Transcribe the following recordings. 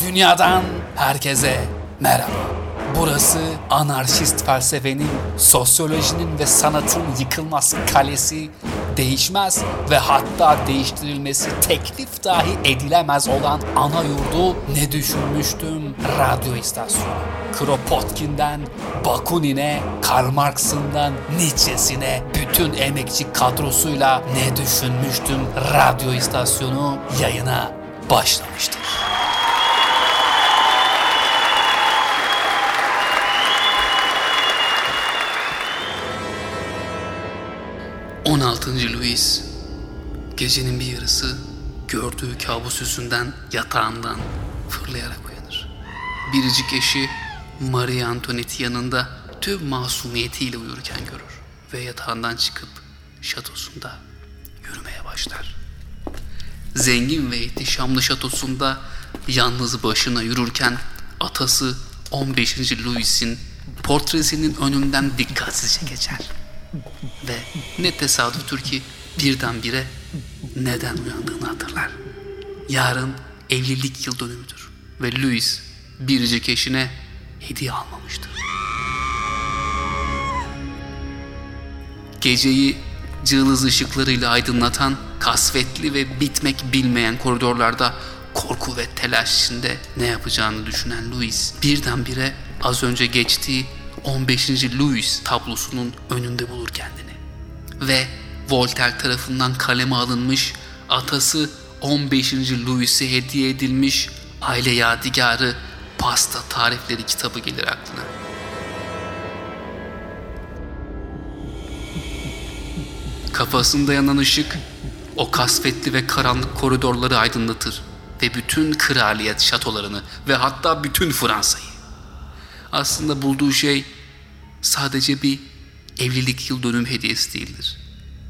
Dünyadan herkese merhaba. Burası anarşist felsefenin, sosyolojinin ve sanatın yıkılmaz kalesi, değişmez ve hatta değiştirilmesi teklif dahi edilemez olan ana yurdu ne düşünmüştüm radyo istasyonu. Kropotkin'den Bakunin'e, Karl Marx'ından Nietzsche'sine bütün emekçi kadrosuyla ne düşünmüştüm radyo istasyonu yayına başlamıştır. 16. Louis gecenin bir yarısı gördüğü kabus yüzünden yatağından fırlayarak uyanır. Biricik eşi Marie Antoinette yanında tüm masumiyetiyle uyurken görür ve yatağından çıkıp şatosunda yürümeye başlar. Zengin ve ihtişamlı şatosunda yalnız başına yürürken atası 15. Louis'in portresinin önünden dikkatsizce geçer. Ve ne tesadüftür ki birdenbire neden uyandığını hatırlar. Yarın evlilik yıl dönümüdür ve Louis biricik eşine hediye almamıştır. Geceyi cılız ışıklarıyla aydınlatan kasvetli ve bitmek bilmeyen koridorlarda korku ve telaş içinde ne yapacağını düşünen Louis birdenbire az önce geçtiği 15. Louis tablosunun önünde bulur kendini. Ve Voltaire tarafından kaleme alınmış, atası 15. Louis'e hediye edilmiş aile yadigarı pasta tarifleri kitabı gelir aklına. Kafasında yanan ışık o kasvetli ve karanlık koridorları aydınlatır ve bütün kraliyet şatolarını ve hatta bütün Fransa'yı. Aslında bulduğu şey sadece bir evlilik yıl dönüm hediyesi değildir.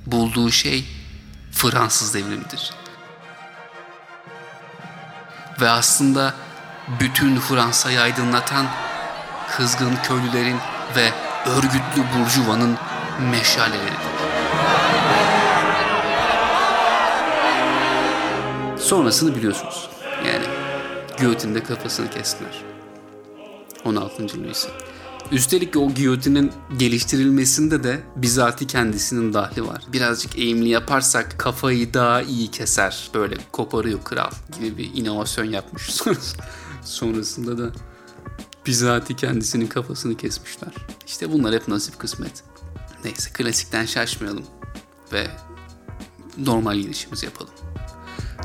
Bulduğu şey Fransız devrimidir. Ve aslında bütün Fransa'yı aydınlatan kızgın köylülerin ve örgütlü burjuvanın meşaleleridir. Sonrasını biliyorsunuz. Yani giyotinde kafasını kestiler. 16. Louis'in. Üstelik o giyotinin geliştirilmesinde de bizatihi kendisinin dahli var. Birazcık eğimli yaparsak kafayı daha iyi keser. Böyle koparıyor kral gibi bir inovasyon yapmış. Sonrasında da bizatihi kendisinin kafasını kesmişler. İşte bunlar hep nasip kısmet. Neyse klasikten şaşmayalım ve normal girişimizi yapalım.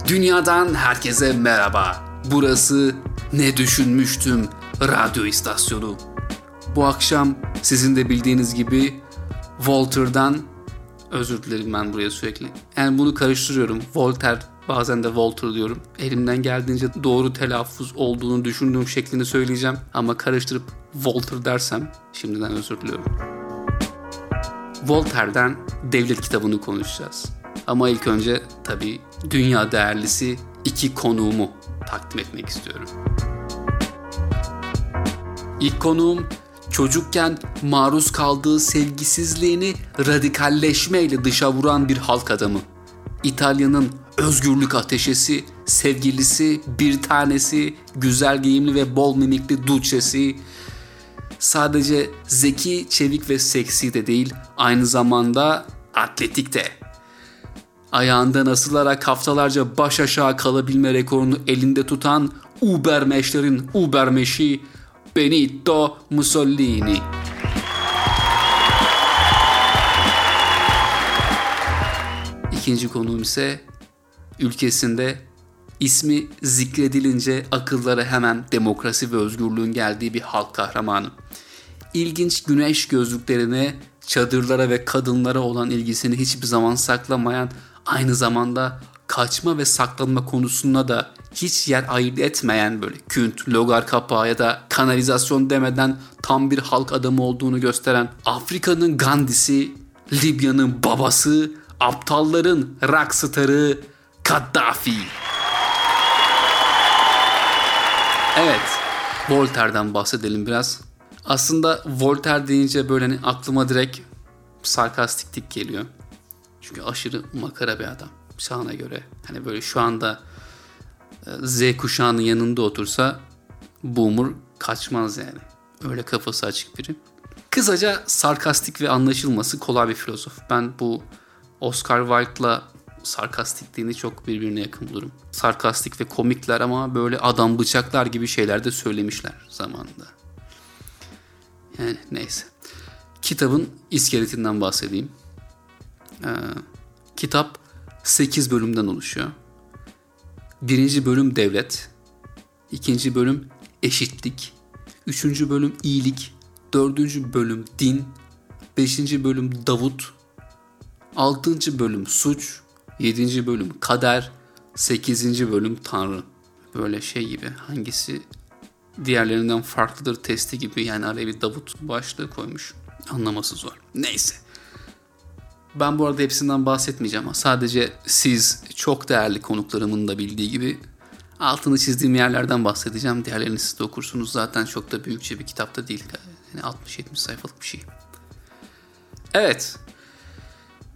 Dünyadan herkese merhaba. Burası Ne Düşünmüştüm radyo istasyonu. Bu akşam sizin de bildiğiniz gibi Voltaire'dan özür dilerim ben buraya sürekli. Yani bunu karıştırıyorum. Voltaire bazen de Voltaire diyorum. Elimden geldiğince doğru telaffuz olduğunu düşündüğüm şeklini söyleyeceğim. Ama karıştırıp Voltaire dersem şimdiden özür diliyorum. Voltaire'den devlet kitabını konuşacağız. Ama ilk önce tabii dünya değerlisi iki konuğumu takdim etmek istiyorum. İlk konuğum çocukken maruz kaldığı sevgisizliğini radikalleşmeyle dışa vuran bir halk adamı. İtalya'nın özgürlük ateşesi, sevgilisi, bir tanesi, güzel giyimli ve bol mimikli duçesi, sadece zeki, çevik ve seksi de değil, aynı zamanda atletik de. Ayağından asılarak haftalarca baş aşağı kalabilme rekorunu elinde tutan Ubermeşlerin Ubermeşi Benito Mussolini. İkinci konuğum ise ülkesinde ismi zikredilince akıllara hemen demokrasi ve özgürlüğün geldiği bir halk kahramanı. İlginç güneş gözlüklerine, çadırlara ve kadınlara olan ilgisini hiçbir zaman saklamayan, aynı zamanda kaçma ve saklanma konusunda da hiç yer ayırt etmeyen böyle künt, logar kapağı ya da kanalizasyon demeden tam bir halk adamı olduğunu gösteren Afrika'nın Gandhi'si, Libya'nın babası, aptalların rockstarı Kaddafi. Evet, Voltaire'den bahsedelim biraz. Aslında Voltaire deyince böyle hani aklıma direkt sarkastiklik geliyor. Çünkü aşırı makara bir adam. Şahına göre. Hani böyle şu anda Z kuşağının yanında otursa boomer kaçmaz yani. Öyle kafası açık biri. Kısaca sarkastik ve anlaşılması kolay bir filozof. Ben bu Oscar Wilde'la sarkastikliğini çok birbirine yakın bulurum. Sarkastik ve komikler ama böyle adam bıçaklar gibi şeyler de söylemişler zamanında. Yani neyse. Kitabın iskeletinden bahsedeyim. Ee, kitap 8 bölümden oluşuyor. Birinci bölüm devlet, ikinci bölüm eşitlik, üçüncü bölüm iyilik, dördüncü bölüm din, beşinci bölüm Davut, altıncı bölüm suç, yedinci bölüm kader, sekizinci bölüm Tanrı. Böyle şey gibi hangisi diğerlerinden farklıdır testi gibi yani araya bir Davut başlığı koymuş. Anlaması zor. Neyse. Ben bu arada hepsinden bahsetmeyeceğim ama sadece siz çok değerli konuklarımın da bildiği gibi altını çizdiğim yerlerden bahsedeceğim. Diğerlerini siz de okursunuz. Zaten çok da büyükçe bir kitapta değil. Yani 60-70 sayfalık bir şey. Evet.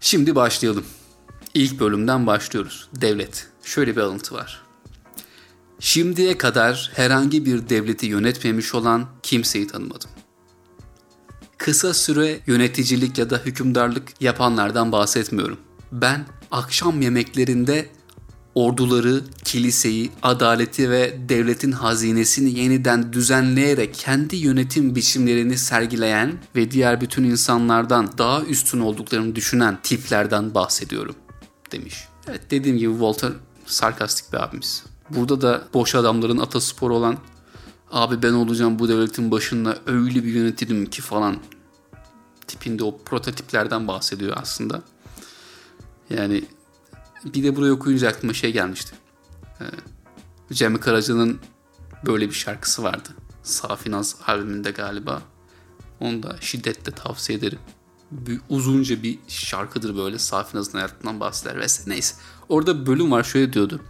Şimdi başlayalım. İlk bölümden başlıyoruz. Devlet. Şöyle bir alıntı var. Şimdiye kadar herhangi bir devleti yönetmemiş olan kimseyi tanımadım. Kısa süre yöneticilik ya da hükümdarlık yapanlardan bahsetmiyorum. Ben akşam yemeklerinde orduları, kiliseyi, adaleti ve devletin hazinesini yeniden düzenleyerek kendi yönetim biçimlerini sergileyen ve diğer bütün insanlardan daha üstün olduklarını düşünen tiplerden bahsediyorum demiş. Evet dediğim gibi Walter sarkastik bir abimiz. Burada da boş adamların atasporu olan abi ben olacağım bu devletin başında öyle bir yönetirim ki falan tipinde o prototiplerden bahsediyor aslında. Yani bir de buraya okuyunca aklıma şey gelmişti. Ee, Cem Karaca'nın böyle bir şarkısı vardı. Safinaz albümünde galiba. Onu da şiddetle tavsiye ederim. Bir, uzunca bir şarkıdır böyle Safinaz'ın hayatından bahseder vesaire. Neyse. Orada bölüm var şöyle diyordu.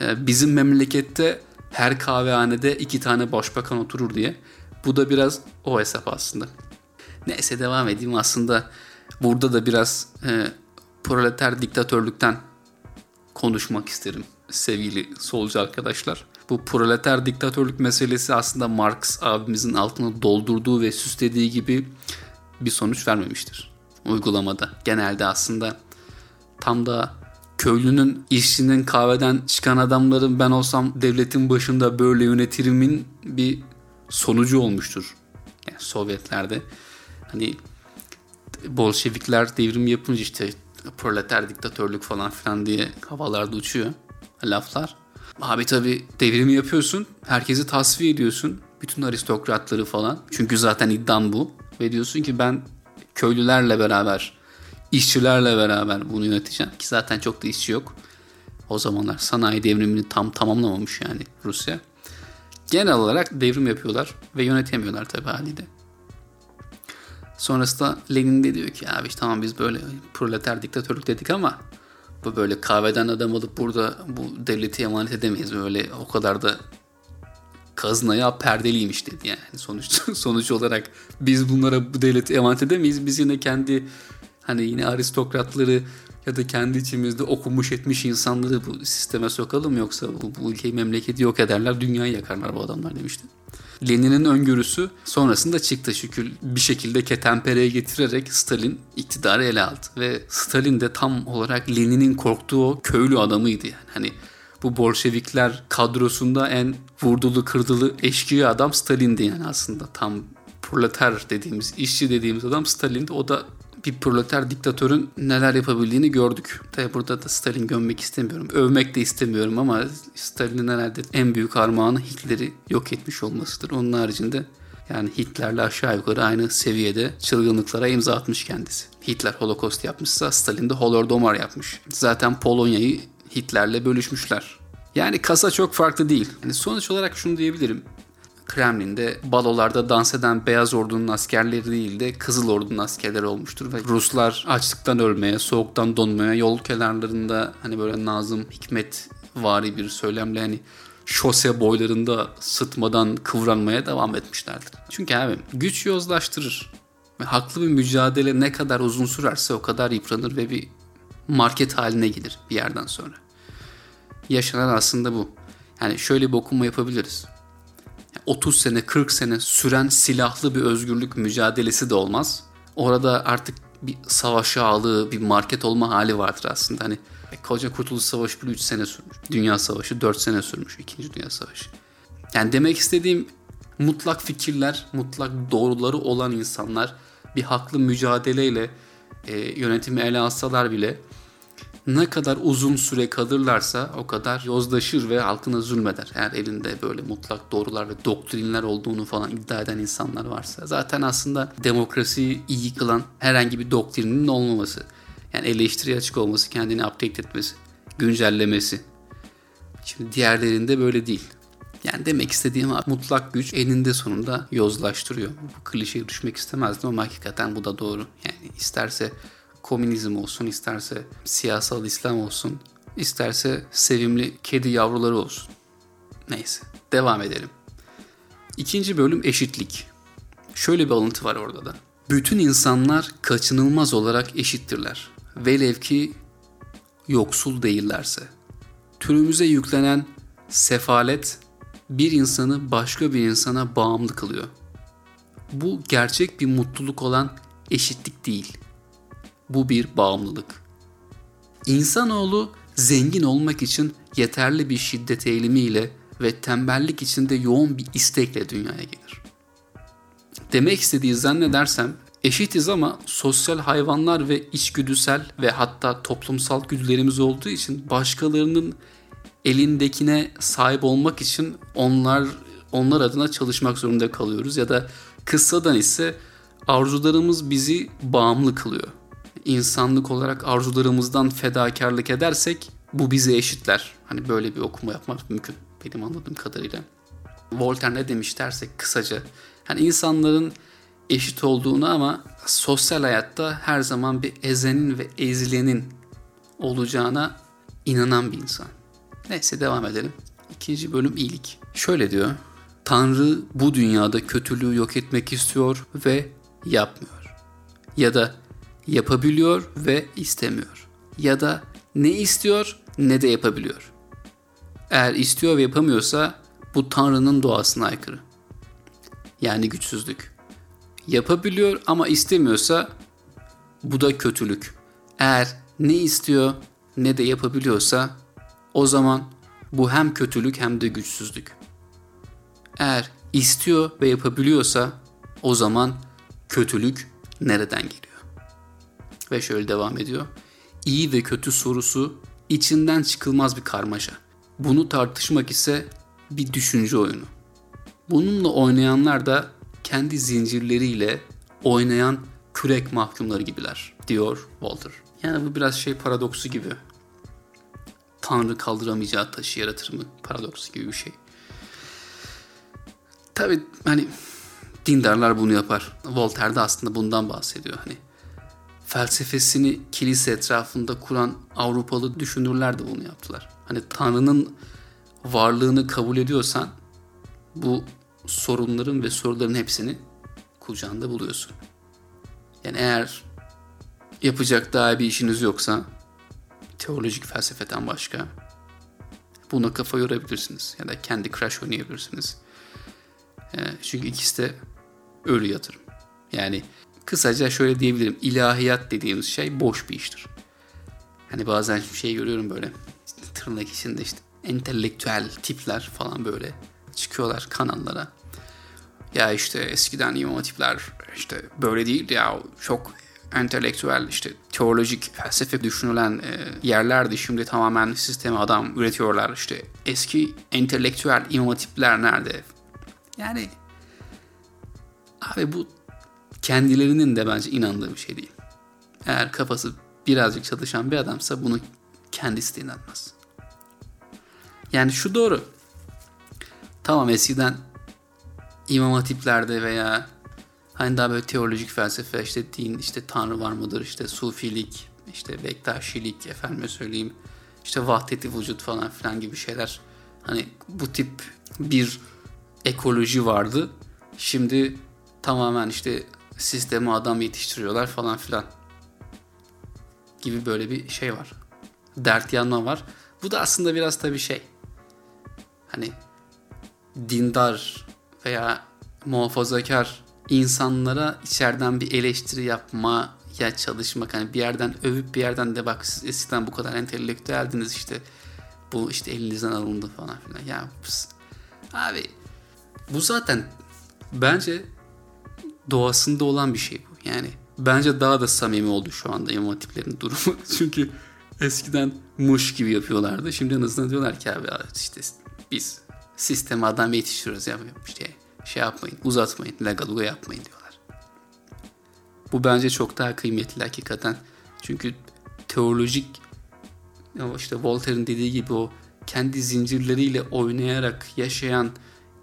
Ee, bizim memlekette her kahvehanede iki tane başbakan oturur diye. Bu da biraz o hesap aslında. Neyse devam edeyim aslında. Burada da biraz e, proleter diktatörlükten konuşmak isterim sevgili solcu arkadaşlar. Bu proleter diktatörlük meselesi aslında Marx abimizin altını doldurduğu ve süslediği gibi bir sonuç vermemiştir uygulamada. Genelde aslında tam da köylünün, işçinin, kahveden çıkan adamların ben olsam devletin başında böyle yönetirimin bir sonucu olmuştur. Yani Sovyetlerde hani Bolşevikler devrim yapınca işte proleter diktatörlük falan filan diye havalarda uçuyor laflar. Abi tabi devrimi yapıyorsun. Herkesi tasfiye ediyorsun. Bütün aristokratları falan. Çünkü zaten iddiam bu. Ve diyorsun ki ben köylülerle beraber, işçilerle beraber bunu yöneteceğim. Ki zaten çok da işçi yok. O zamanlar sanayi devrimini tam tamamlamamış yani Rusya. Genel olarak devrim yapıyorlar ve yönetemiyorlar tabi haliyle. Sonrasında Lenin de diyor ki abi işte tamam biz böyle proleter diktatörlük dedik ama bu böyle kahveden adam alıp burada bu devleti emanet edemeyiz. Öyle o kadar da kazınaya perdeliymiş dedi yani. Sonuç, sonuç olarak biz bunlara bu devleti emanet edemeyiz. Biz yine kendi hani yine aristokratları ya da kendi içimizde okumuş etmiş insanları bu sisteme sokalım yoksa bu, bu ülkeyi memleketi yok ederler dünyayı yakarlar bu adamlar demişti. Lenin'in öngörüsü sonrasında çıktı şükür bir şekilde ketenpereye getirerek Stalin iktidarı ele aldı. Ve Stalin de tam olarak Lenin'in korktuğu o köylü adamıydı yani. Hani bu Bolşevikler kadrosunda en vurdulu kırdılı eşkıya adam Stalin'di yani aslında. Tam proleter dediğimiz, işçi dediğimiz adam Stalin'di. O da bir proleter diktatörün neler yapabildiğini gördük. Tabi burada da Stalin gömmek istemiyorum. Övmek de istemiyorum ama Stalin'in herhalde en büyük armağanı Hitler'i yok etmiş olmasıdır. Onun haricinde yani Hitler'le aşağı yukarı aynı seviyede çılgınlıklara imza atmış kendisi. Hitler holokost yapmışsa Stalin de holodomor yapmış. Zaten Polonya'yı Hitler'le bölüşmüşler. Yani kasa çok farklı değil. Yani sonuç olarak şunu diyebilirim. Kremlin'de balolarda dans eden Beyaz Ordu'nun askerleri değil de Kızıl Ordu'nun askerleri olmuştur ve Ruslar açlıktan ölmeye, soğuktan donmaya yol kenarlarında hani böyle Nazım Hikmet vari bir söylemle hani şose boylarında sıtmadan kıvranmaya devam etmişlerdir. Çünkü abi güç yozlaştırır. Ve haklı bir mücadele ne kadar uzun sürerse o kadar yıpranır ve bir market haline gelir bir yerden sonra. Yaşanan aslında bu. hani şöyle bir okuma yapabiliriz. 30 sene 40 sene süren silahlı bir özgürlük mücadelesi de olmaz. Orada artık bir savaş ağlığı, bir market olma hali vardır aslında. Hani koca Kurtuluş Savaşı bile 3 sene sürmüş. Dünya Savaşı 4 sene sürmüş. 2. Dünya Savaşı. Yani demek istediğim mutlak fikirler, mutlak doğruları olan insanlar bir haklı mücadeleyle e, yönetimi ele alsalar bile ne kadar uzun süre kalırlarsa o kadar yozlaşır ve halkına zulmeder. Eğer elinde böyle mutlak doğrular ve doktrinler olduğunu falan iddia eden insanlar varsa. Zaten aslında demokrasiyi iyi kılan herhangi bir doktrinin olmaması. Yani eleştiriye açık olması, kendini update etmesi, güncellemesi. Şimdi diğerlerinde böyle değil. Yani demek istediğim mutlak güç eninde sonunda yozlaştırıyor. Bu klişeye düşmek istemezdim ama hakikaten bu da doğru. Yani isterse komünizm olsun, isterse siyasal İslam olsun, isterse sevimli kedi yavruları olsun. Neyse, devam edelim. İkinci bölüm eşitlik. Şöyle bir alıntı var orada da. Bütün insanlar kaçınılmaz olarak eşittirler. Velev ki yoksul değillerse. Türümüze yüklenen sefalet bir insanı başka bir insana bağımlı kılıyor. Bu gerçek bir mutluluk olan eşitlik değil. Bu bir bağımlılık. İnsanoğlu zengin olmak için yeterli bir şiddet eğilimiyle ve tembellik içinde yoğun bir istekle dünyaya gelir. Demek istediği zannedersem eşitiz ama sosyal hayvanlar ve içgüdüsel ve hatta toplumsal güdülerimiz olduğu için başkalarının elindekine sahip olmak için onlar onlar adına çalışmak zorunda kalıyoruz ya da kıssadan ise arzularımız bizi bağımlı kılıyor insanlık olarak arzularımızdan fedakarlık edersek bu bizi eşitler. Hani böyle bir okuma yapmak mümkün benim anladığım kadarıyla. Voltaire ne demiş dersek kısaca. Hani insanların eşit olduğunu ama sosyal hayatta her zaman bir ezenin ve ezilenin olacağına inanan bir insan. Neyse devam edelim. İkinci bölüm iyilik. Şöyle diyor. Tanrı bu dünyada kötülüğü yok etmek istiyor ve yapmıyor. Ya da yapabiliyor ve istemiyor. Ya da ne istiyor ne de yapabiliyor. Eğer istiyor ve yapamıyorsa bu Tanrı'nın doğasına aykırı. Yani güçsüzlük. Yapabiliyor ama istemiyorsa bu da kötülük. Eğer ne istiyor ne de yapabiliyorsa o zaman bu hem kötülük hem de güçsüzlük. Eğer istiyor ve yapabiliyorsa o zaman kötülük nereden geliyor? Ve şöyle devam ediyor. İyi ve kötü sorusu içinden çıkılmaz bir karmaşa. Bunu tartışmak ise bir düşünce oyunu. Bununla oynayanlar da kendi zincirleriyle oynayan kürek mahkumları gibiler diyor Walter. Yani bu biraz şey paradoksu gibi. Tanrı kaldıramayacağı taşı yaratır mı? Paradoksu gibi bir şey. Tabi hani dindarlar bunu yapar. Voltaire de aslında bundan bahsediyor. Hani felsefesini kilise etrafında kuran Avrupalı düşünürler de bunu yaptılar. Hani Tanrı'nın varlığını kabul ediyorsan bu sorunların ve soruların hepsini kucağında buluyorsun. Yani eğer yapacak daha bir işiniz yoksa teolojik felsefeden başka buna kafa yorabilirsiniz ya da kendi crash oynayabilirsiniz. Ee, çünkü ikisi de ölü yatırım. Yani Kısaca şöyle diyebilirim. İlahiyat dediğimiz şey boş bir iştir. Hani bazen şey görüyorum böyle tırnak içinde işte entelektüel tipler falan böyle çıkıyorlar kanallara. Ya işte eskiden imam hatipler işte böyle değildi ya çok entelektüel işte teolojik felsefe düşünülen e, yerlerdi. Şimdi tamamen sisteme adam üretiyorlar. işte eski entelektüel imam hatipler nerede? Yani abi bu kendilerinin de bence inandığı bir şey değil. Eğer kafası birazcık çalışan bir adamsa bunu kendisi de inanmaz. Yani şu doğru. Tamam eskiden imam hatiplerde veya hani daha böyle teolojik felsefe işte din işte tanrı var mıdır işte sufilik işte bektaşilik efendime söyleyeyim işte vahdeti vücut falan filan gibi şeyler hani bu tip bir ekoloji vardı. Şimdi tamamen işte sisteme adam yetiştiriyorlar falan filan gibi böyle bir şey var. Dert yanma var. Bu da aslında biraz tabii şey. hani dindar veya muhafazakar insanlara içeriden bir eleştiri yapmaya çalışmak. Hani bir yerden övüp bir yerden de bak siz eskiden bu kadar entelektüeldiniz işte bu işte elinizden alındı falan filan. Ya pıs. abi bu zaten bence doğasında olan bir şey bu. Yani bence daha da samimi oldu şu anda imam hatiplerin durumu. Çünkü eskiden muş gibi yapıyorlardı. Şimdi en azından diyorlar ki abi işte biz sisteme adam yetiştiriyoruz ya işte şey yapmayın uzatmayın legaluga yapmayın diyorlar. Bu bence çok daha kıymetli hakikaten. Çünkü teolojik işte Voltaire'in dediği gibi o kendi zincirleriyle oynayarak yaşayan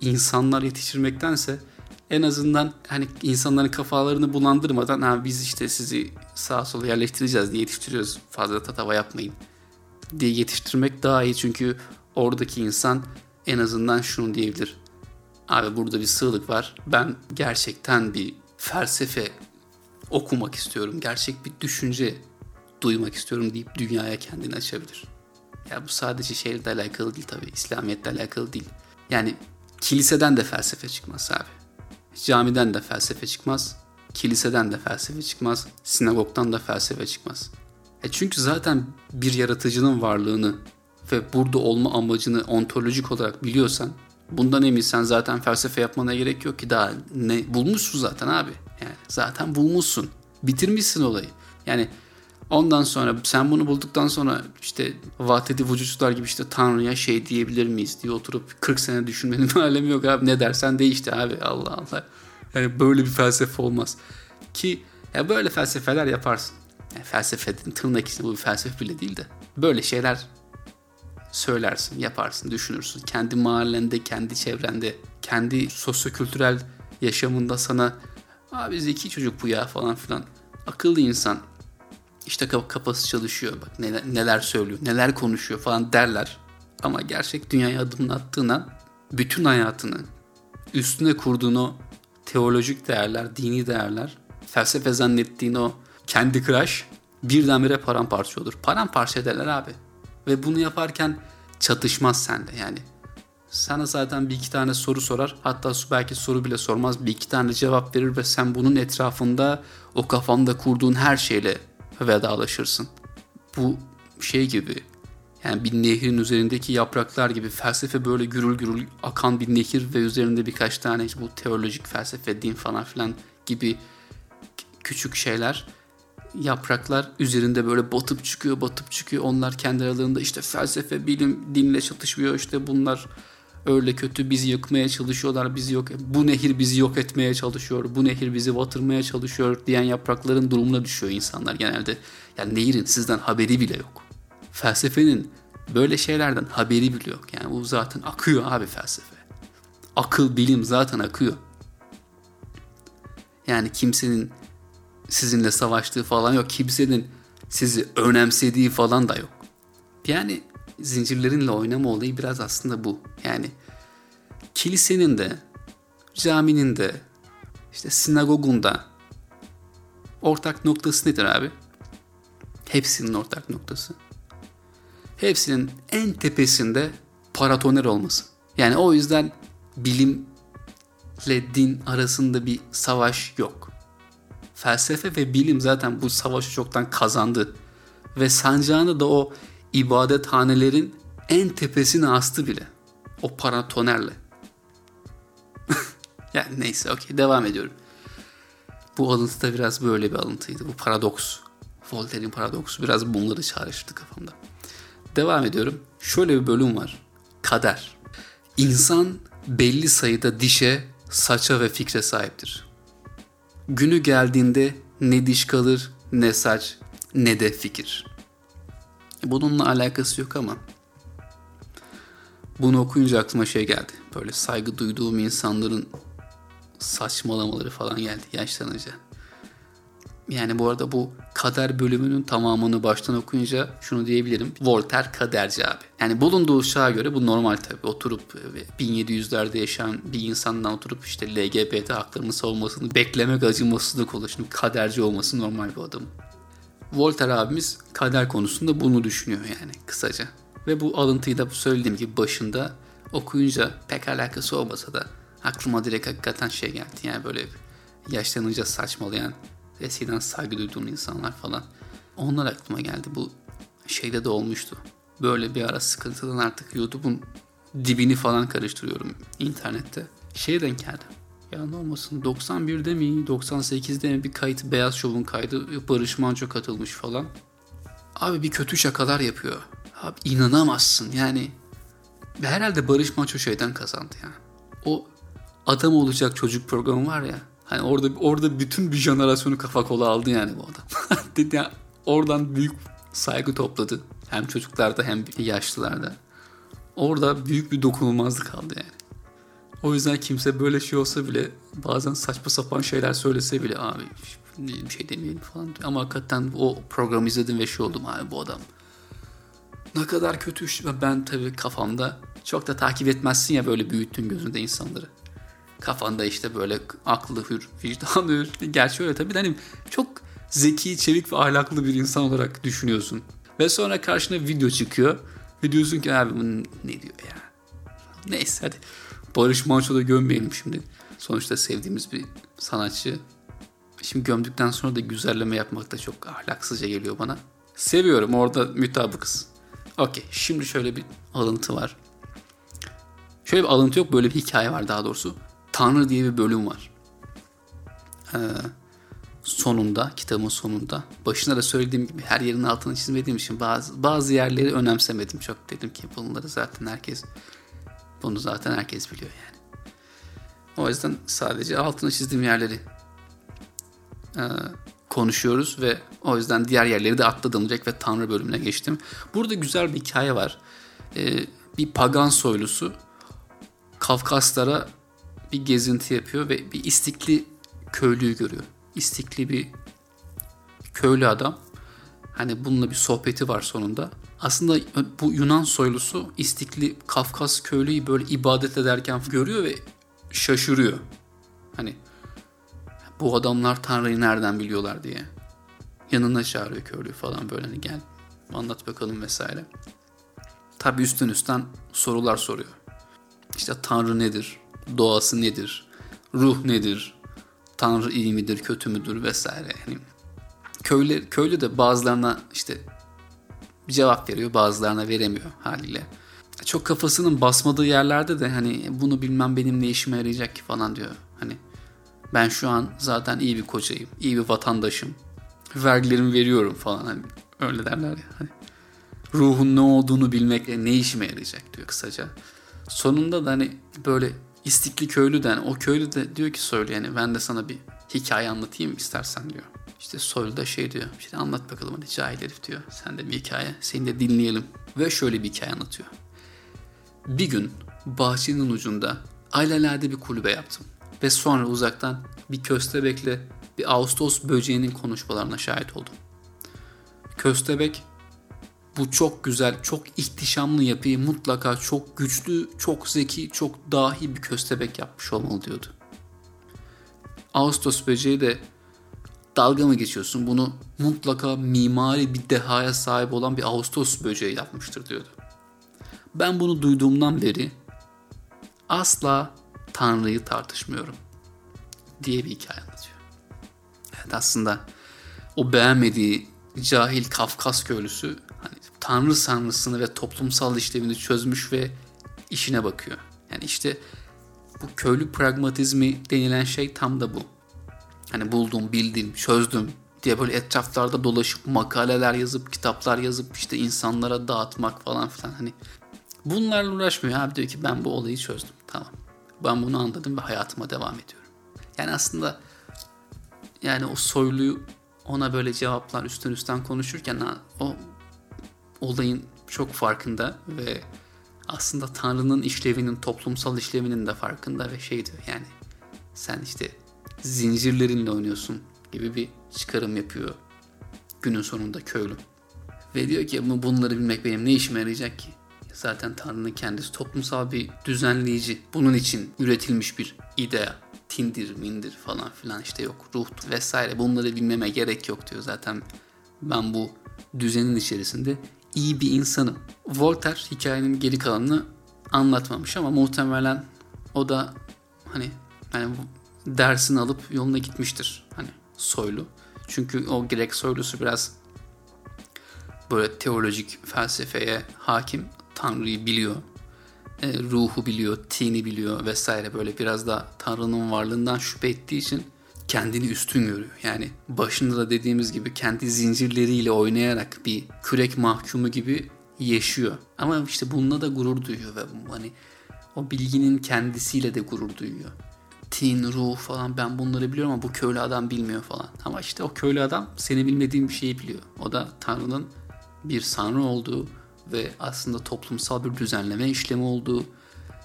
insanlar yetiştirmektense en azından hani insanların kafalarını bulandırmadan ha biz işte sizi sağa sola yerleştireceğiz diye yetiştiriyoruz. Fazla tatava yapmayın diye yetiştirmek daha iyi çünkü oradaki insan en azından şunu diyebilir. Abi burada bir sığlık var. Ben gerçekten bir felsefe okumak istiyorum. Gerçek bir düşünce duymak istiyorum deyip dünyaya kendini açabilir. Ya bu sadece şeyle alakalı değil tabii. İslamiyetle alakalı değil. Yani kiliseden de felsefe çıkmaz abi. Camiden de felsefe çıkmaz. Kiliseden de felsefe çıkmaz. Sinagogdan da felsefe çıkmaz. E çünkü zaten bir yaratıcının varlığını ve burada olma amacını ontolojik olarak biliyorsan bundan eminsen zaten felsefe yapmana gerek yok ki daha ne bulmuşsun zaten abi. Yani zaten bulmuşsun. Bitirmişsin olayı. Yani ondan sonra sen bunu bulduktan sonra işte vahdedi vücutçular gibi işte Tanrı'ya şey diyebilir miyiz diye oturup 40 sene düşünmenin alemi yok abi. Ne dersen değişti abi Allah Allah. Yani böyle bir felsefe olmaz. Ki ya böyle felsefeler yaparsın. Yani felsefe tırnak içinde bu bir felsefe bile değil de. Böyle şeyler söylersin, yaparsın, düşünürsün. Kendi mahallende, kendi çevrende, kendi sosyokültürel yaşamında sana abi zeki çocuk bu ya falan filan. Akıllı insan. İşte kafası çalışıyor bak neler, neler söylüyor, neler konuşuyor falan derler. Ama gerçek dünyaya adımını attığına bütün hayatını üstüne kurduğun o teolojik değerler, dini değerler, felsefe zannettiğin o kendi crush birdenbire paramparça olur. Paramparça ederler abi. Ve bunu yaparken çatışmaz sende yani. Sana zaten bir iki tane soru sorar. Hatta belki soru bile sormaz. Bir iki tane cevap verir ve sen bunun etrafında o kafanda kurduğun her şeyle vedalaşırsın. Bu şey gibi yani bir nehrin üzerindeki yapraklar gibi felsefe böyle gürül gürül akan bir nehir ve üzerinde birkaç tane bu teolojik felsefe, din falan filan gibi küçük şeyler yapraklar üzerinde böyle batıp çıkıyor batıp çıkıyor. Onlar kendi aralarında işte felsefe, bilim, dinle çatışmıyor. İşte bunlar öyle kötü bizi yıkmaya çalışıyorlar. Bizi yok bu nehir bizi yok etmeye çalışıyor. Bu nehir bizi batırmaya çalışıyor diyen yaprakların durumuna düşüyor insanlar genelde. Yani nehirin sizden haberi bile yok. Felsefenin böyle şeylerden haberi bile yok. Yani bu zaten akıyor abi felsefe. Akıl, bilim zaten akıyor. Yani kimsenin sizinle savaştığı falan yok. Kimsenin sizi önemsediği falan da yok. Yani zincirlerinle oynama olayı biraz aslında bu. Yani kilisenin de, caminin de, işte sinagogun da ortak noktası nedir abi? Hepsinin ortak noktası. Hepsinin en tepesinde paratoner olması. Yani o yüzden bilimle din arasında bir savaş yok felsefe ve bilim zaten bu savaşı çoktan kazandı. Ve sancağını da o ibadethanelerin en tepesine astı bile. O paratonerle. yani neyse okey devam ediyorum. Bu alıntı da biraz böyle bir alıntıydı. Bu paradoks. Voltaire'in paradoksu biraz bunları çağrıştırdı kafamda. Devam ediyorum. Şöyle bir bölüm var. Kader. İnsan belli sayıda dişe, saça ve fikre sahiptir. Günü geldiğinde ne diş kalır, ne saç, ne de fikir. Bununla alakası yok ama bunu okuyunca aklıma şey geldi. Böyle saygı duyduğum insanların saçmalamaları falan geldi yaşlanınca. Yani bu arada bu kader bölümünün tamamını baştan okuyunca şunu diyebilirim. Voltaire kaderci abi. Yani bulunduğu çağa göre bu normal tabii. Oturup 1700'lerde yaşayan bir insandan oturup işte LGBT haklarını savunmasını beklemek acımasızlık olur. Şimdi kaderci olması normal bir adam. Voltaire abimiz kader konusunda bunu düşünüyor yani kısaca. Ve bu alıntıyı da söylediğim gibi başında okuyunca pek alakası olmasa da aklıma direkt hakikaten şey geldi. Yani böyle yaşlanınca saçmalayan, eskiden saygı duyduğum insanlar falan. Onlar aklıma geldi. Bu şeyde de olmuştu. Böyle bir ara sıkıntıdan artık YouTube'un dibini falan karıştırıyorum internette. Şeye denk geldi. Ya ne olmasın 91'de mi 98'de mi bir kayıt Beyaz Şov'un kaydı Barış Manço katılmış falan. Abi bir kötü şakalar yapıyor. Abi inanamazsın yani. Herhalde Barış Manço şeyden kazandı ya. O adam olacak çocuk programı var ya. Hani orada orada bütün bir jenerasyonu kafa kola aldı yani bu adam. Dedi ya, oradan büyük saygı topladı. Hem çocuklarda hem yaşlılarda. Orada büyük bir dokunulmazlık aldı yani. O yüzden kimse böyle şey olsa bile bazen saçma sapan şeyler söylese bile abi bir şey demeyelim falan. Ama hakikaten o programı izledim ve şey oldum abi bu adam ne kadar kötü ben tabii kafamda çok da takip etmezsin ya böyle büyüttüğün gözünde insanları. Kafanda işte böyle aklı hür, vicdanı hür. Gerçi öyle tabii de hani çok zeki, çevik ve ahlaklı bir insan olarak düşünüyorsun. Ve sonra karşına video çıkıyor. Ve diyorsun ki abi ne diyor ya. Neyse hadi Barış Manço'da gömmeyelim şimdi. Sonuçta sevdiğimiz bir sanatçı. Şimdi gömdükten sonra da güzelleme yapmak da çok ahlaksızca geliyor bana. Seviyorum orada mütabıkız. Okey şimdi şöyle bir alıntı var. Şöyle bir alıntı yok böyle bir hikaye var daha doğrusu. Tanrı diye bir bölüm var. Ee, sonunda kitabın sonunda başına da söylediğim gibi her yerin altını çizmediğim için bazı bazı yerleri önemsemedim çok dedim ki bunları zaten herkes bunu zaten herkes biliyor yani. O yüzden sadece altını çizdiğim yerleri e, konuşuyoruz ve o yüzden diğer yerleri de atladım direkt ve Tanrı bölümüne geçtim. Burada güzel bir hikaye var. Ee, bir pagan soylusu Kafkaslara bir gezinti yapıyor ve bir istikli köylüyü görüyor. İstikli bir köylü adam. Hani bununla bir sohbeti var sonunda. Aslında bu Yunan soylusu istikli Kafkas köylüyü böyle ibadet ederken görüyor ve şaşırıyor. Hani bu adamlar Tanrı'yı nereden biliyorlar diye. Yanına çağırıyor köylü falan böyle hani gel anlat bakalım vesaire. Tabi üstten üstten sorular soruyor. İşte Tanrı nedir? Doğası nedir? Ruh nedir? Tanrı iyi midir, kötü müdür vesaire. Yani köylü, köylü de bazılarına işte cevap veriyor, bazılarına veremiyor haliyle. Çok kafasının basmadığı yerlerde de hani bunu bilmem benim ne işime yarayacak ki falan diyor. Hani ben şu an zaten iyi bir kocayım, iyi bir vatandaşım. Vergilerimi veriyorum falan hani öyle derler ya. Hani ruhun ne olduğunu bilmekle ne işime yarayacak diyor kısaca. Sonunda da hani böyle istikli köylü de hani o köylü de diyor ki söyle yani ben de sana bir hikaye anlatayım istersen diyor. İşte soylu da şey diyor işte anlat bakalım hadi cahil herif diyor. Sen de bir hikaye seni de dinleyelim. Ve şöyle bir hikaye anlatıyor. Bir gün bahçenin ucunda alelade bir kulübe yaptım ve sonra uzaktan bir köstebekle bir Ağustos böceğinin konuşmalarına şahit oldum. Köstebek bu çok güzel, çok ihtişamlı yapıyı mutlaka çok güçlü, çok zeki, çok dahi bir köstebek yapmış olmalı diyordu. Ağustos böceği de dalga mı geçiyorsun bunu mutlaka mimari bir dehaya sahip olan bir Ağustos böceği yapmıştır diyordu. Ben bunu duyduğumdan beri asla Tanrı'yı tartışmıyorum diye bir hikaye anlatıyor. Evet aslında o beğenmediği cahil Kafkas köylüsü hani Tanrı sanrısını ve toplumsal işlevini çözmüş ve işine bakıyor. Yani işte bu köylü pragmatizmi denilen şey tam da bu. Hani buldum, bildim, çözdüm diye böyle etraflarda dolaşıp makaleler yazıp, kitaplar yazıp işte insanlara dağıtmak falan filan hani bunlarla uğraşmıyor. Abi diyor ki ben bu olayı çözdüm. Tamam. Ben bunu anladım ve hayatıma devam ediyorum. Yani aslında yani o soyluyu ona böyle cevaplar üstten üstten konuşurken o olayın çok farkında ve aslında Tanrı'nın işlevinin, toplumsal işlevinin de farkında ve şey diyor yani sen işte zincirlerinle oynuyorsun gibi bir çıkarım yapıyor günün sonunda köylü. Ve diyor ki bunları bilmek benim ne işime yarayacak ki? Zaten Tanrı'nın kendisi toplumsal bir düzenleyici. Bunun için üretilmiş bir idea. Tindir, mindir falan filan işte yok. Ruh vesaire bunları bilmeme gerek yok diyor. Zaten ben bu düzenin içerisinde iyi bir insanım. Voltaire hikayenin geri kalanını anlatmamış ama muhtemelen o da hani hani dersini alıp yoluna gitmiştir. Hani soylu. Çünkü o Grek soylusu biraz böyle teolojik felsefeye hakim. Tanrı'yı biliyor. E, ruhu biliyor, tini biliyor vesaire böyle biraz da Tanrı'nın varlığından şüphe ettiği için kendini üstün görüyor. Yani başında da dediğimiz gibi kendi zincirleriyle oynayarak bir kürek mahkumu gibi yaşıyor. Ama işte bununla da gurur duyuyor ve hani o bilginin kendisiyle de gurur duyuyor. Tin, ruh falan ben bunları biliyorum ama bu köylü adam bilmiyor falan. Ama işte o köylü adam seni bilmediğin bir şeyi biliyor. O da Tanrı'nın bir sanrı olduğu ve aslında toplumsal bir düzenleme işlemi olduğu,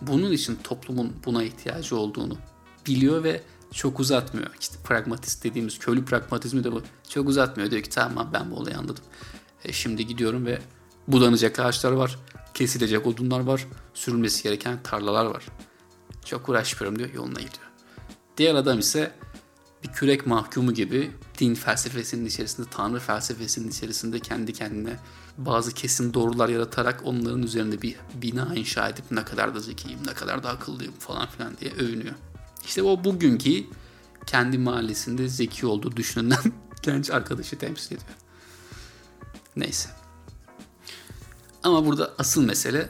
bunun için toplumun buna ihtiyacı olduğunu biliyor ve çok uzatmıyor. İşte pragmatist dediğimiz köylü pragmatizmi de bu. Çok uzatmıyor. Diyor ki tamam ben bu olayı anladım. E, şimdi gidiyorum ve budanacak ağaçlar var. Kesilecek odunlar var. Sürülmesi gereken tarlalar var. Çok uğraşmıyorum diyor. Yoluna gidiyor. Diğer adam ise bir kürek mahkumu gibi din felsefesinin içerisinde, tanrı felsefesinin içerisinde kendi kendine bazı kesin doğrular yaratarak onların üzerinde bir bina inşa edip ne kadar da zekiyim, ne kadar da akıllıyım falan filan diye övünüyor. İşte o bugünkü kendi mahallesinde zeki olduğu düşünülen genç arkadaşı temsil ediyor. Neyse. Ama burada asıl mesele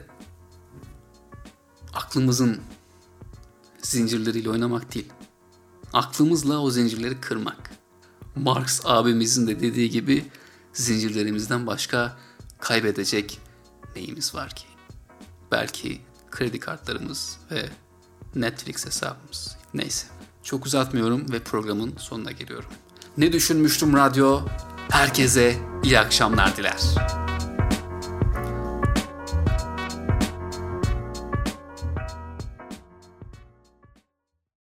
aklımızın zincirleriyle oynamak değil. Aklımızla o zincirleri kırmak. Marx abimizin de dediği gibi zincirlerimizden başka kaybedecek neyimiz var ki? Belki kredi kartlarımız ve Netflix hesabımız. Neyse. Çok uzatmıyorum ve programın sonuna geliyorum. Ne düşünmüştüm radyo? Herkese iyi akşamlar diler.